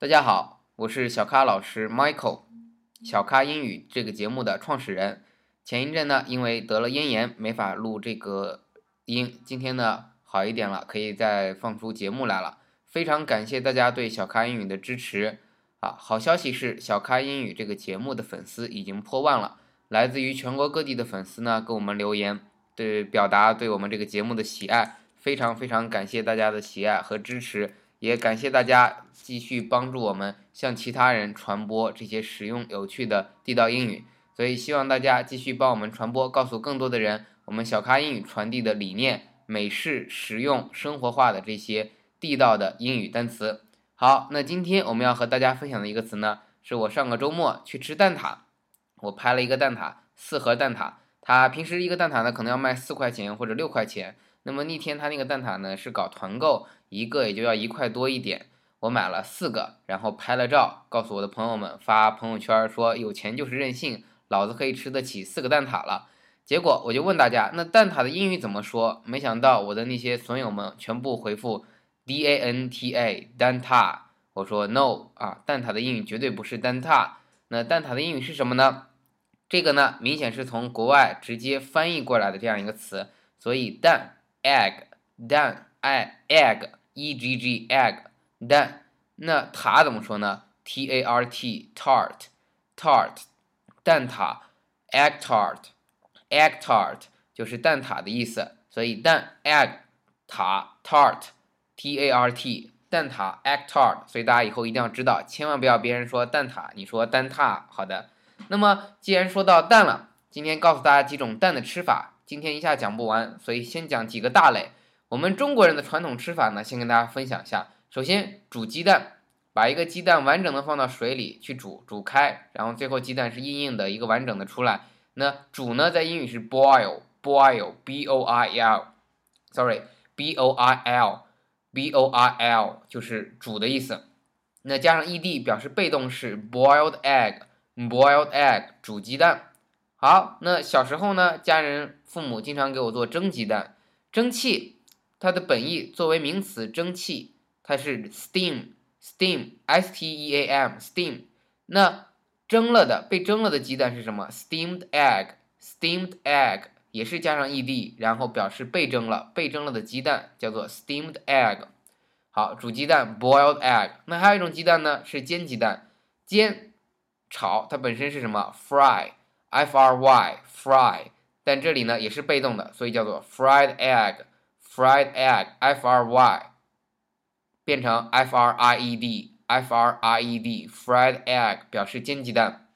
大家好，我是小咖老师 Michael，小咖英语这个节目的创始人。前一阵呢，因为得了咽炎，没法录这个音。今天呢，好一点了，可以再放出节目来了。非常感谢大家对小咖英语的支持啊！好消息是，小咖英语这个节目的粉丝已经破万了。来自于全国各地的粉丝呢，给我们留言，对表达对我们这个节目的喜爱。非常非常感谢大家的喜爱和支持。也感谢大家继续帮助我们向其他人传播这些实用有趣的地道英语，所以希望大家继续帮我们传播，告诉更多的人我们小咖英语传递的理念，美式、实用、生活化的这些地道的英语单词。好，那今天我们要和大家分享的一个词呢，是我上个周末去吃蛋挞，我拍了一个蛋挞，四盒蛋挞，它平时一个蛋挞呢可能要卖四块钱或者六块钱。那么那天他那个蛋挞呢是搞团购，一个也就要一块多一点，我买了四个，然后拍了照，告诉我的朋友们发朋友圈说有钱就是任性，老子可以吃得起四个蛋挞了。结果我就问大家，那蛋挞的英语怎么说？没想到我的那些损友们全部回复 D A N T A 蛋挞。我说 No 啊，蛋挞的英语绝对不是蛋挞。那蛋挞的英语是什么呢？这个呢明显是从国外直接翻译过来的这样一个词，所以蛋。Egg 蛋，i egg e g g egg 蛋，那塔怎么说呢？t a r t tart tart 蛋挞，egg tart egg tart 就是蛋挞的意思，所以蛋 egg 塔 tart t a r t 蛋挞 egg tart，所以大家以后一定要知道，千万不要别人说蛋挞，你说蛋挞。好的，那么既然说到蛋了，今天告诉大家几种蛋的吃法。今天一下讲不完，所以先讲几个大类。我们中国人的传统吃法呢，先跟大家分享一下。首先煮鸡蛋，把一个鸡蛋完整的放到水里去煮，煮开，然后最后鸡蛋是硬硬的一个完整的出来。那煮呢，在英语是 boil，boil，b o i l，sorry，b o i l，b o i l 就是煮的意思。那加上 ed 表示被动式，boiled egg，boiled egg 煮鸡蛋。好，那小时候呢，家人父母经常给我做蒸鸡蛋。蒸汽，它的本意作为名词，蒸汽，它是 steam，steam，s t e a m，steam。那蒸了的，被蒸了的鸡蛋是什么？steamed egg，steamed egg 也是加上 ed，然后表示被蒸了，被蒸了的鸡蛋叫做 steamed egg。好，煮鸡蛋，boiled egg。那还有一种鸡蛋呢，是煎鸡蛋，煎，炒，它本身是什么？fry。F r y fry，但这里呢也是被动的，所以叫做 fried egg，fried egg f r y 变成 f r i e d f r i e d fried egg 表示煎鸡蛋。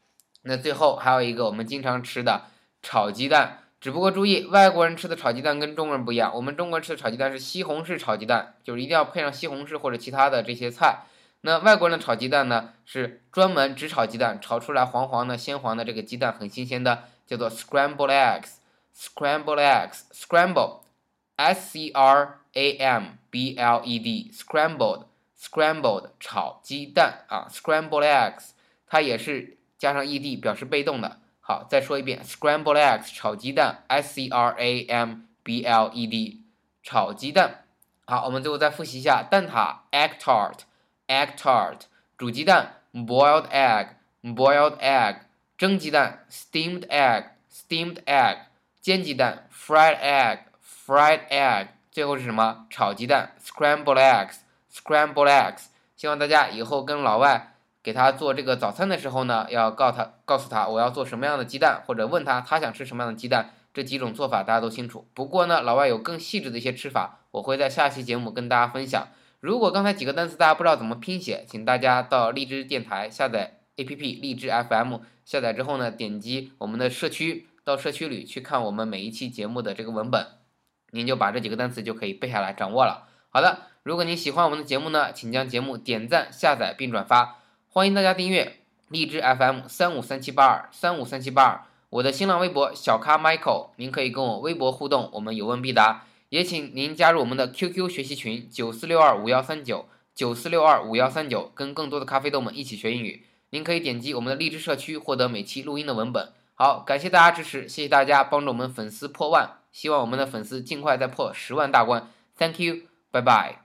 那最后还有一个我们经常吃的炒鸡蛋，只不过注意外国人吃的炒鸡蛋跟中国人不一样，我们中国人吃的炒鸡蛋是西红柿炒鸡蛋，就是一定要配上西红柿或者其他的这些菜。那外国人炒鸡蛋呢，是专门只炒鸡蛋，炒出来黄黄的、鲜黄的，这个鸡蛋很新鲜的，叫做 scrambled eggs，scrambled eggs，scramble，s c r a m b l e d，scrambled，scrambled 炒鸡蛋啊，scrambled eggs，它也是加上 e d 表示被动的。好，再说一遍，scrambled eggs 炒鸡蛋，s c r a m b l e d 炒鸡蛋。好，我们最后再复习一下蛋挞，egg tart。Egg tart 煮鸡蛋，boiled egg，boiled egg 蒸鸡蛋，steamed egg，steamed egg 煎鸡蛋，fried egg，fried egg 最后是什么？炒鸡蛋，scrambled eggs，scrambled eggs 希望大家以后跟老外给他做这个早餐的时候呢，要告他告诉他我要做什么样的鸡蛋，或者问他他想吃什么样的鸡蛋，这几种做法大家都清楚。不过呢，老外有更细致的一些吃法，我会在下期节目跟大家分享。如果刚才几个单词大家不知道怎么拼写，请大家到荔枝电台下载 APP 荔枝 FM，下载之后呢，点击我们的社区，到社区里去看我们每一期节目的这个文本，您就把这几个单词就可以背下来掌握了。好的，如果您喜欢我们的节目呢，请将节目点赞、下载并转发，欢迎大家订阅荔枝 FM 三五三七八二三五三七八二，我的新浪微博小咖 Michael，您可以跟我微博互动，我们有问必答。也请您加入我们的 QQ 学习群九四六二五幺三九九四六二五幺三九，跟更多的咖啡豆们一起学英语。您可以点击我们的励志社区获得每期录音的文本。好，感谢大家支持，谢谢大家帮助我们粉丝破万，希望我们的粉丝尽快再破十万大关。Thank you，拜拜。